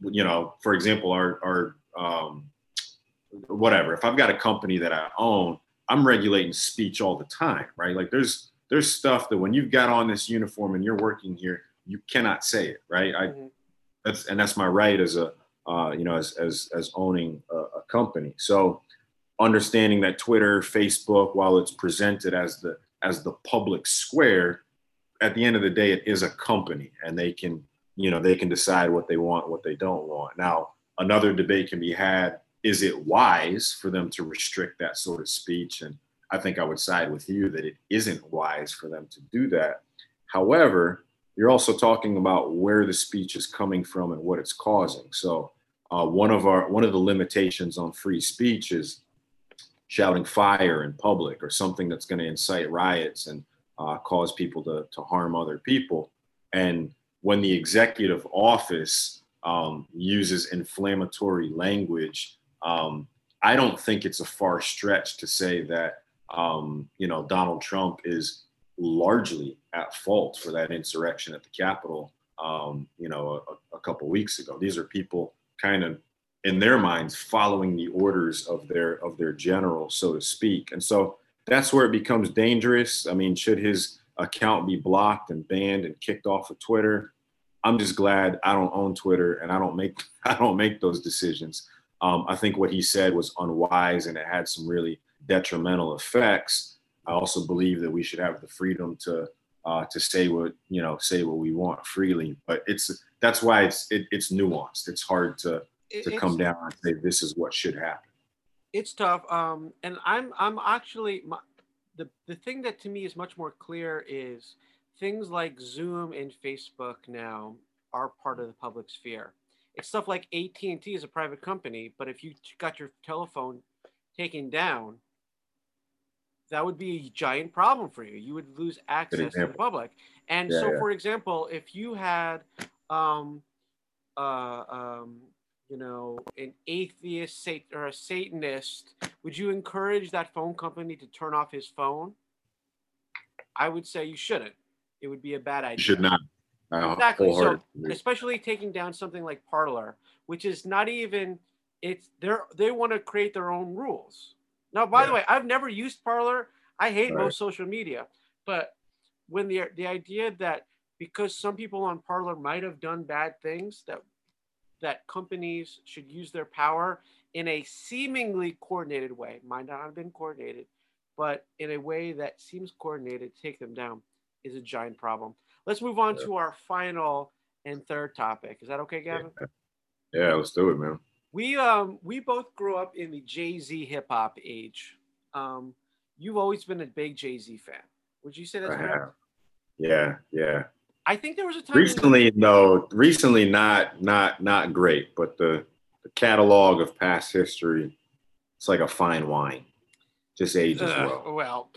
you know, for example, our our um, whatever. If I've got a company that I own, I'm regulating speech all the time, right? Like there's there's stuff that when you've got on this uniform and you're working here, you cannot say it, right? I Mhm. that's and that's my right as a uh, you know as as as owning a, a company. So understanding that Twitter, Facebook, while it's presented as the as the public square, at the end of the day, it is a company, and they can you know they can decide what they want, what they don't want. Now another debate can be had is it wise for them to restrict that sort of speech? And I think I would side with you that it isn't wise for them to do that. However, you're also talking about where the speech is coming from and what it's causing. So uh, one of our one of the limitations on free speech is shouting fire in public or something that's going to incite riots and uh, cause people to, to harm other people. And when the executive office um, uses inflammatory language um, I don't think it's a far stretch to say that um, you know Donald Trump is largely at fault for that insurrection at the Capitol. Um, you know, a, a couple weeks ago. These are people kind of in their minds following the orders of their of their general, so to speak. And so that's where it becomes dangerous. I mean, should his account be blocked and banned and kicked off of Twitter? I'm just glad I don't own Twitter and I don't make I don't make those decisions. Um, I think what he said was unwise and it had some really detrimental effects. I also believe that we should have the freedom to uh, to say what you know say what we want freely. But it's that's why it's it, it's nuanced. It's hard to to it's- come down and say this is what should happen. it's tough um and i'm i'm actually my, the the thing that to me is much more clear is things like zoom and facebook now are part of the public sphere it's stuff like at&t is a private company but if you got your telephone taken down that would be a giant problem for you you would lose access to the public and Yeah, so yeah. for example if you had um uh um you know, an atheist sat- or a Satanist, would you encourage that phone company to turn off his phone? I would say you shouldn't. It would be a bad idea. You should not. Uh, Exactly. So, especially taking down something like Parler, which is not even it's they're they want to create their own rules. Now, by the way, I've never used Parler. I hate Right. most social media, but when the the idea that because some people on Parler might have done bad things that that companies should use their power in a seemingly coordinated way, might not have been coordinated, but in a way that seems coordinated, take them down. Is a giant problem. Let's move on to our final and third topic. Is that okay, Gavin? Yeah, let's do it, man. We um we both grew up in the Jay Z hip hop age. Um, you've always been a big Jay Z fan. Would you say that's I correct? have. Yeah, yeah. I think there was a time Recently, no. Recently, not not not great, but the the catalog of past history, it's like a fine wine, just ages Ugh, well. well,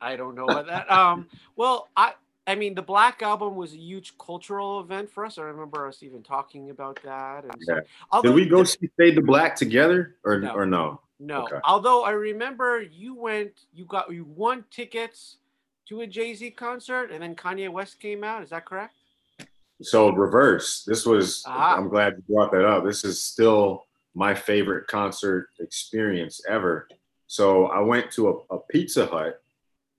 I don't know about that. Um, well, I I mean, the Black Album was a huge cultural event for us. I remember us even talking about that. And so- although Did we go the- see Fade to Black together or No. or no? No. Okay. Although I remember you went, you got, you won tickets to a Jay Z concert, and then Kanye West came out. Is that correct? So reverse. This was. Ah. I'm glad you brought that up. This is still my favorite concert experience ever. So I went to a, a Pizza Hut,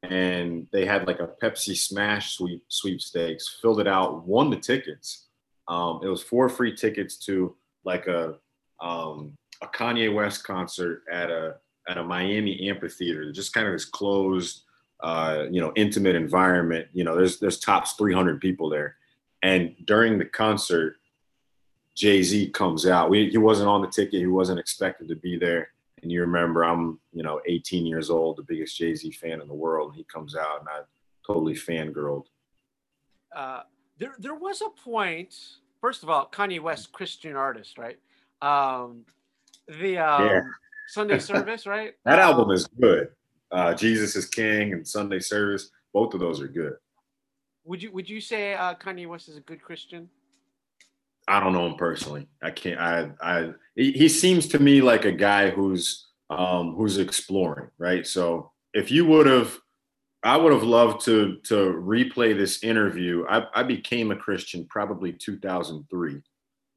and they had like a Pepsi Smash sweep sweepstakes. Filled it out, won the tickets. Um, it was four free tickets to like a um, a Kanye West concert at a at a Miami amphitheater. Just kind of this closed, uh, you know, intimate environment. You know, there's there's tops 300 people there. And during the concert, Jay Z comes out. We, he wasn't on the ticket. He wasn't expected to be there. And you remember, I'm you know 18 years old, the biggest Jay Z fan in the world. And he comes out, and I totally fangirled. Uh, there, there was a point. First of all, Kanye West, Christian artist, right? Um, the um, Yeah. Sunday service, right? That Um, album is good. Uh, Jesus is King and Sunday Service. Both of those are good. Would you would you say uh, Kanye West is a good Christian? I don't know him personally. I can't. I. I. He, seems to me like a guy who's um, who's exploring, right? So if you would have, I would have loved to to replay this interview. I, I became a Christian probably 2003.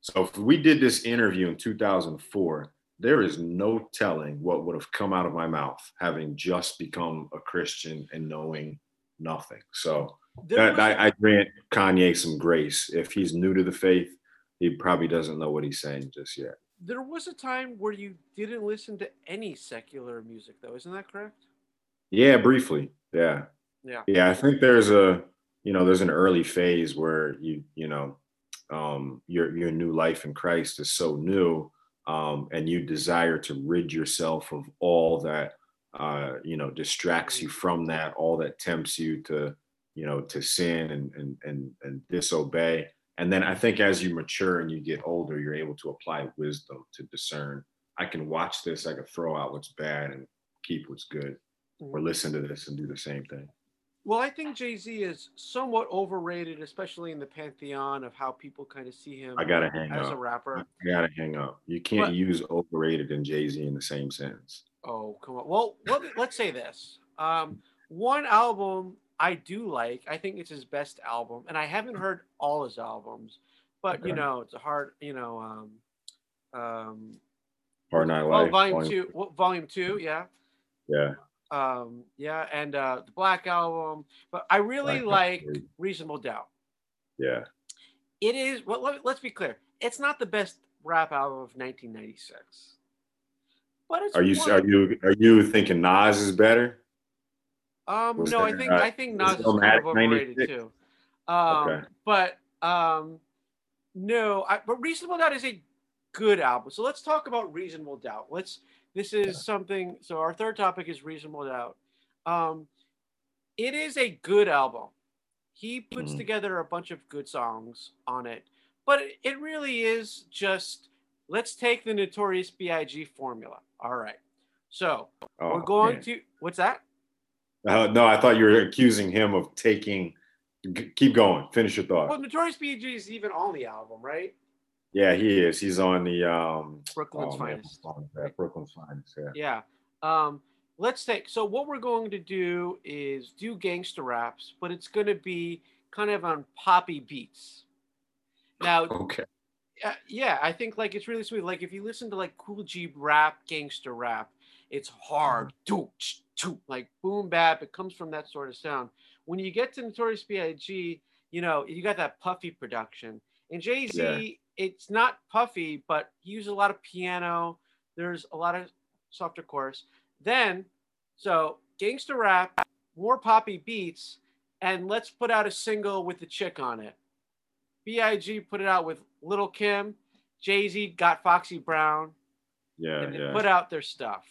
So if we did this interview in 2004, there is no telling what would have come out of my mouth having just become a Christian and knowing nothing. So that, I, I grant Kanye some grace. If he's new to the faith, he probably doesn't know what he's saying just yet. there was a time where you didn't listen to any secular music, though. Isn't that correct? Yeah, briefly. Yeah. Yeah. Yeah, I think there's a you know, there's an early phase where you, you know, um your your new life in Christ is so new um and you desire to rid yourself of all that uh you know distracts you from that, all that tempts you to, you know, to sin and and and, and disobey. And then I think as you mature and you get older, you're able to apply wisdom to discern. I can watch this, I can throw out what's bad and keep what's good or listen to this and do the same thing. Well, I think Jay Z is somewhat overrated, especially in the pantheon of how people kind of see him I gotta hang as a up. rapper. I gotta hang up. You can't What? use overrated and Jay Z in the same sentence. Oh, come on. Well, let, let's say this. Um, one album I do like. I think it's his best album, and I haven't heard all his albums, but you know, it's a hard. You know, um, um, Hard Night well, Life. volume Volume- two, well, volume two, yeah, Yeah. um, yeah, and uh, the Black Album. But I really Black like Album. Reasonable Doubt. Yeah. It is. Well, let, let's be clear. It's not the best rap album of 1996, but it's. Are you one- are you are you thinking Nas is better? Um, Was no, I think uh, I think Nas is kind of overrated 96? too. Um, Okay. but um, no, I, but Reasonable Doubt is a good album. So let's talk about Reasonable Doubt. Let's. This is something. So our third topic is Reasonable Doubt. Um, it is a good album. He puts Mhm. together a bunch of good songs on it, but it, it really is just let's take the Notorious B.I.G. formula. All right. So Oh, we're going man. to what's that? Uh, no, I thought you were accusing him of taking. g- Keep going. Finish your thought. Well, Notorious B.I.G. is even on the album, right? yeah, he is. He's on the um. Brooklyn's oh, man, finest. yeah, Brooklyn's finest. Yeah. Yeah. Um, let's take. So what we're going to do is do gangster raps, but it's going to be kind of on poppy beats. Now, Okay. uh, yeah, I think like it's really sweet. Like if you listen to like Kool G Rap, gangster rap, it's hard, doo, choo, like boom bap. It comes from that sort of sound. When you get to Notorious B.I.G., you know you got that puffy production. And Jay Z, Yeah. it's not puffy, but he uses a lot of piano. There's a lot of softer chorus. Then, so gangster rap, more poppy beats, and let's put out a single with the chick on it. Big put it out with Lil' Kim. Jay Z got Foxy Brown, Yeah, and they yeah, put out their stuff.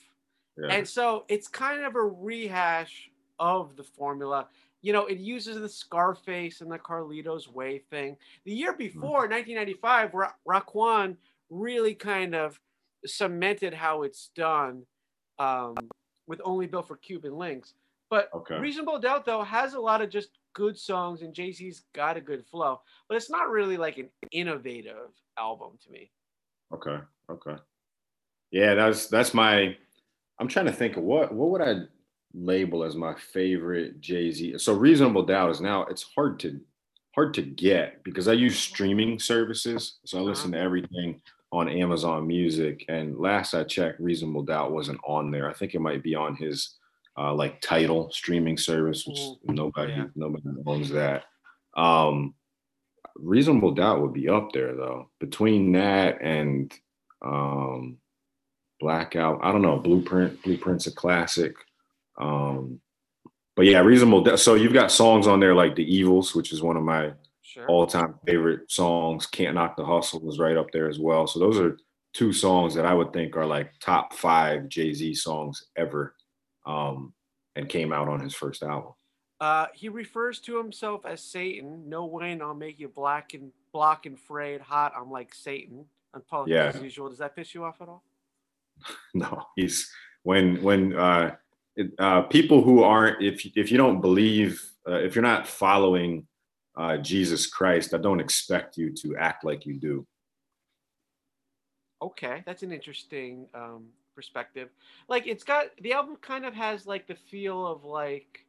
Yeah. And so it's kind of a rehash of the formula. You know, it uses the Scarface and the Carlito's Way thing. The year before, 1995, Ra- Raekwon really kind of cemented how it's done um, with Only Built for Cuban Links. But Okay. Reasonable Doubt, though, has a lot of just good songs, and Jay Z's got a good flow. But it's not really like an innovative album to me. Okay. Okay. Yeah, that's that's my. I'm trying to think of what what would I label as my favorite Jay Z. So Reasonable Doubt is now it's hard to hard to get because I use streaming services. So I listen to everything on Amazon Music. And last I checked, Reasonable Doubt wasn't on there. I think it might be on his uh, like Tidal streaming service, which Mhm. nobody Yeah. nobody owns that. Um, Reasonable Doubt would be up there though. Between that and um, Blackout, I don't know. Blueprint, Blueprint's a classic. Um, but yeah, Reasonable Doubt. So you've got songs on there like D'Evils, which is one of my Sure. all-time favorite songs. Can't Knock the Hustle was right up there as well. So those are two songs that I would think are like top five Jay Z songs ever, um, and came out on his first album. Uh, he refers to himself as Satan. No way, I'll make you black and block and frayed hot. I'm like Satan. Unpolitic Yeah. as usual. Does that piss you off at all? No, he's when when uh, it, uh, people who aren't if if you don't believe uh, if you're not following uh, Jesus Christ, I don't expect you to act like you do. Okay, that's an interesting um, perspective. Like, it's got the album kind of has like the feel of like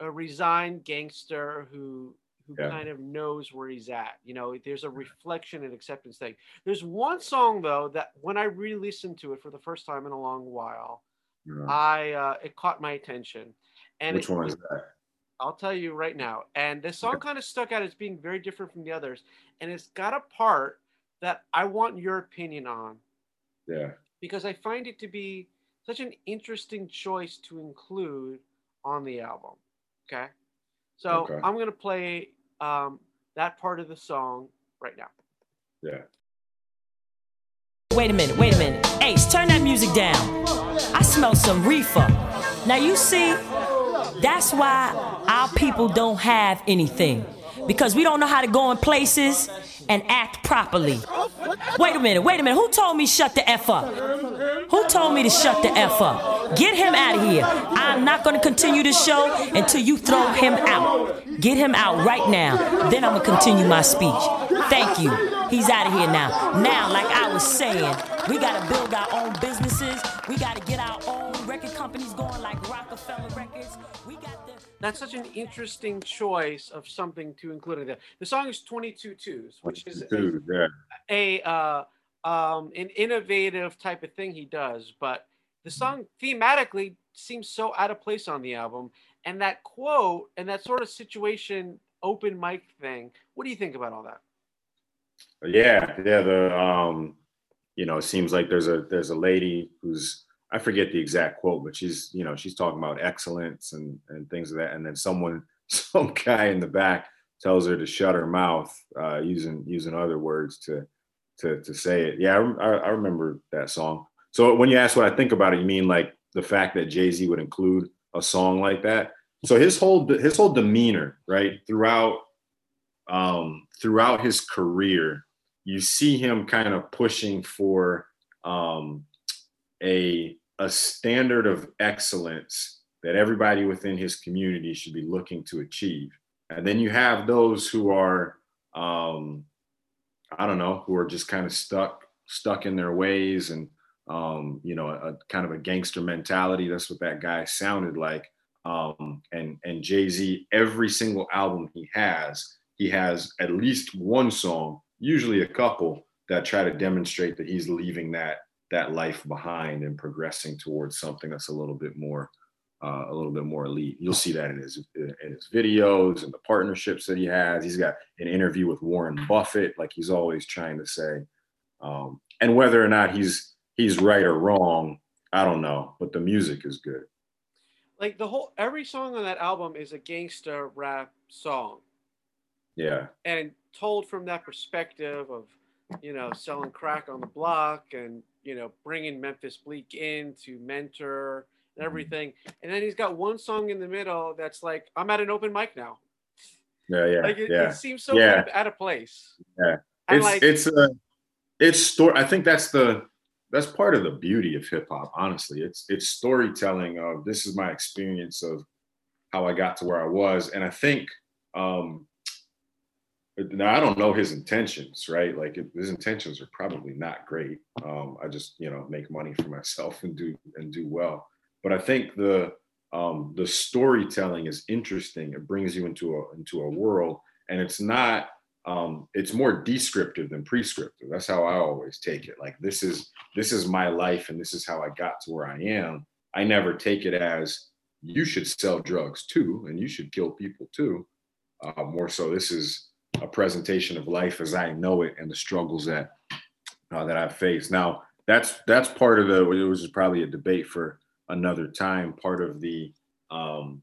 a resigned gangster who who Yeah. kind of knows where he's at. You know, there's a reflection and acceptance thing. There's one song though that when I re-listened to it for the first time in a long while, know? I uh, it caught my attention. And Which it- one is that? I'll tell you right now. And this song kind of stuck out as being very different from the others. And it's got a part that I want your opinion on Yeah. because I find it to be such an interesting choice to include on the album. Okay. So Okay. I'm going to play um, that part of the song right now. Yeah. Wait a minute, wait a minute. Ace, turn that music down. I smell some reefer. Now you see, that's why our people don't have anything. Because we don't know how to go in places and act properly. Wait a minute, wait a minute. Who told me shut the F up? Who told me to shut the F up? Get him out of here. I'm not gonna continue this show until you throw him out. Get him out right now. Then I'm gonna continue my speech. Thank you. He's out of here now. Now, like I was saying, we gotta build our own businesses. We gotta get our own record companies going like Roc-A-Fella Records. We got the That's such an interesting choice of something to include in there. The song is 22 Twos, which is a- yeah. a uh, um, an innovative type of thing he does, but the song thematically seems so out of place on the album. And that quote and that sort of situation open mic thing. What do you think about all that? Yeah, yeah. The um, you know, it seems like there's a there's a lady who's I forget the exact quote, but she's you know she's talking about excellence and and things of that, and then someone some guy in the back tells her to shut her mouth uh, using using other words to to to say it. Yeah, I, I, I remember that song. So when you ask what I think about it, you mean like the fact that Jay Z would include a song like that? So his whole his whole demeanor, right, throughout um, throughout his career, you see him kind of pushing for um, a a standard of excellence that everybody within his community should be looking to achieve. And then you have those who are, um, I don't know, who are just kind of stuck stuck in their ways and um, you know, a, a kind of a gangster mentality. That's what that guy sounded like. Um, and and Jay Z, every single album he has, he has at least one song, usually a couple, that try to demonstrate that he's leaving that that life behind and progressing towards something that's a little bit more uh, a little bit more elite. You'll see that in his in his videos and the partnerships that he has. He's got an interview with Warren Buffett, like he's always trying to say. Um, and whether or not he's he's right or wrong, I don't know, but the music is good. like the whole every song on that album is a gangster rap song, Yeah. and told from that perspective of, you know, selling crack on the block and you know bringing Memphis Bleek in to mentor and everything. And then he's got one song in the middle that's like, I'm at an open mic now. Yeah. Yeah. Like it, yeah. it seems so Yeah. out of place. Yeah. And it's like, it's a it's story. I think that's the that's part of the beauty of hip hop. Honestly, it's it's storytelling of this is my experience of how I got to where I was, and I think um now I don't know his intentions, right? Like it, his intentions are probably not great. Um, I just you know make money for myself and do and do well, but I think the um, the storytelling is interesting. It brings you into a into a world, and it's not um, it's more descriptive than prescriptive. That's how I always take it. Like this is this is my life, and this is how I got to where I am. I never take it as you should sell drugs too, and you should kill people too. Uh, more so, this is a presentation of life as I know it and the struggles that uh, that I've faced. Now, that's that's part of the. It was probably a debate for another time. Part of the um,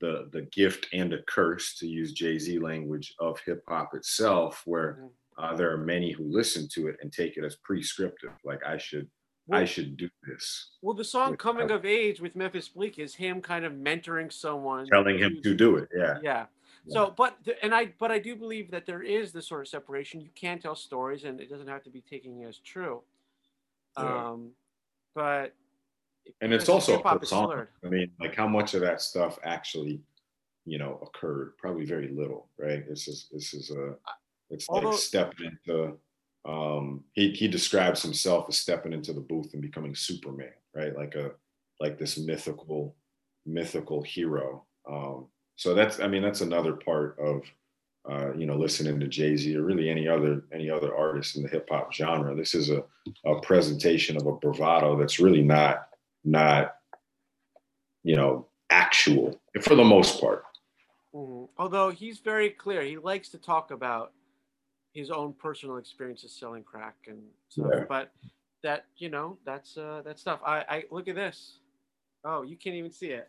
the the gift and a curse, to use Jay Z language of hip hop itself, where uh, there are many who listen to it and take it as prescriptive, like I should I Well- should do this, well, the song "Coming of Age" with Memphis Bleek is him kind of mentoring someone, telling him to do it. Yeah, Yeah. So, but and I, but I do believe that there is this sort of separation. You can tell stories, and it doesn't have to be taken as true. Yeah. Um, but and it's also a persona. I mean, like how much of that stuff actually, you know, occurred? Probably very little, right? This is this is a it's Although- like stepping into. Um, he he describes himself as stepping into the booth and becoming Superman, right? Like a like this mythical mythical hero. Um, so that's I mean that's another part of uh, you know listening to Jay Z or really any other any other artist in the hip hop genre. This is a a presentation of a bravado that's really not not you know actual for the most part. Mhm. although he's very clear, he likes to talk about his own personal experiences selling crack and stuff. Yeah. But that you know, that's uh, that stuff. I, I look at this. Oh, you can't even see it.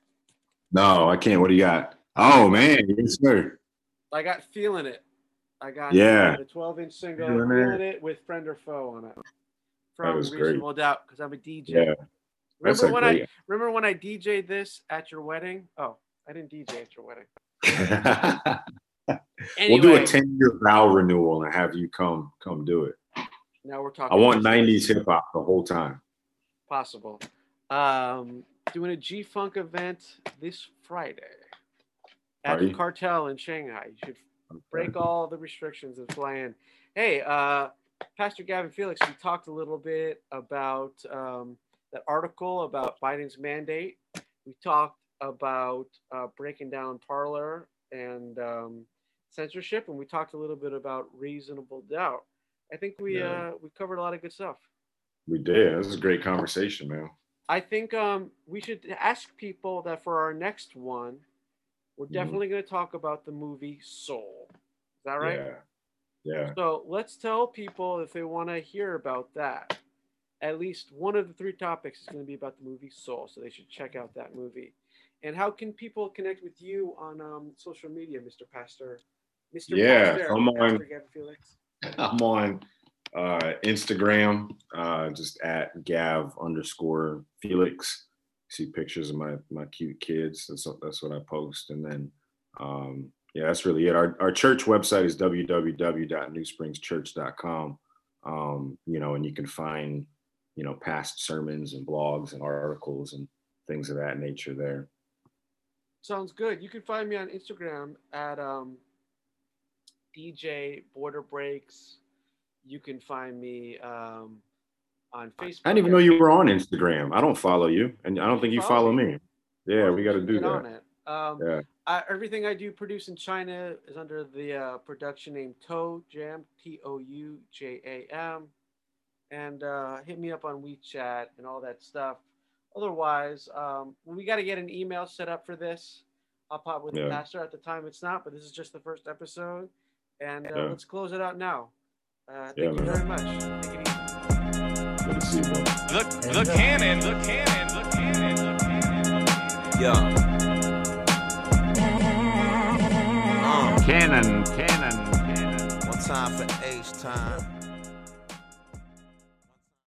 No, I can't. What do you got? Oh man, yes sir. I got feeling it. I got Yeah. the 12 inch single Feeling feeling, it. it. with friend or foe on it. From is great. Reasonable Doubt, because I'm a DJ. Yeah, that's remember a when I remember when I DJ'd this at your wedding? Oh, I didn't DJ at your wedding. we'll do a ten year vow renewal and have you come come do it. now we're talking. I want '90s hip hop the whole time. possible. Um, doing a G Funk event this Friday at the you? cartel in Shanghai. You should break all the restrictions and fly in. Hey, uh, Pastor Gavin Felix, we talked a little bit about um, that article about Biden's mandate. We talked about uh, breaking down Parler and um, censorship, and we talked a little bit about reasonable doubt. I think we Yeah. uh, we covered a lot of good stuff. We did. This is a great conversation, man. I think um, we should ask people that for our next one, we're Mhm. definitely going to talk about the movie Soul. Is that right? Yeah. Yeah. So let's tell people if they want to hear about that. At least one of the three topics is going to be about the movie Soul, so they should check out that movie. And how can people connect with you on um, social media, Mr. Pastor? Mr. Yeah, Pastor, I'm on- Gavin Felix. I'm on uh, Instagram, uh, just at Gav underscore Felix. See pictures of my my cute kids. That's that's what I post, and then um, yeah, that's really it. Our our church website is www.newspringschurch.com. Um, you know, and you can find you know past sermons and blogs and articles and things of that nature there. Sounds good. You can find me on Instagram at um, DJ Border Breaks. You can find me um, on Facebook. I didn't even know you were on Instagram. I don't follow you, and I don't think you Follow me. Yeah, we got to do that. on it. Um, Yeah. I, everything I do produce in China is under the uh, production name Toe Jam, T O U J A M. And uh, hit me up on WeChat and all that stuff. Otherwise, um, we got to get an email set up for this. I'll pop with the Yeah. pastor at the time it's not, but this is just the first episode. And uh, Yeah. let's close it out now. Uh, thank you man. very much people. The, the cannon, the cannon, the cannon, the cannon. Yeah. Uh. Cannon, cannon, cannon. One time for H time.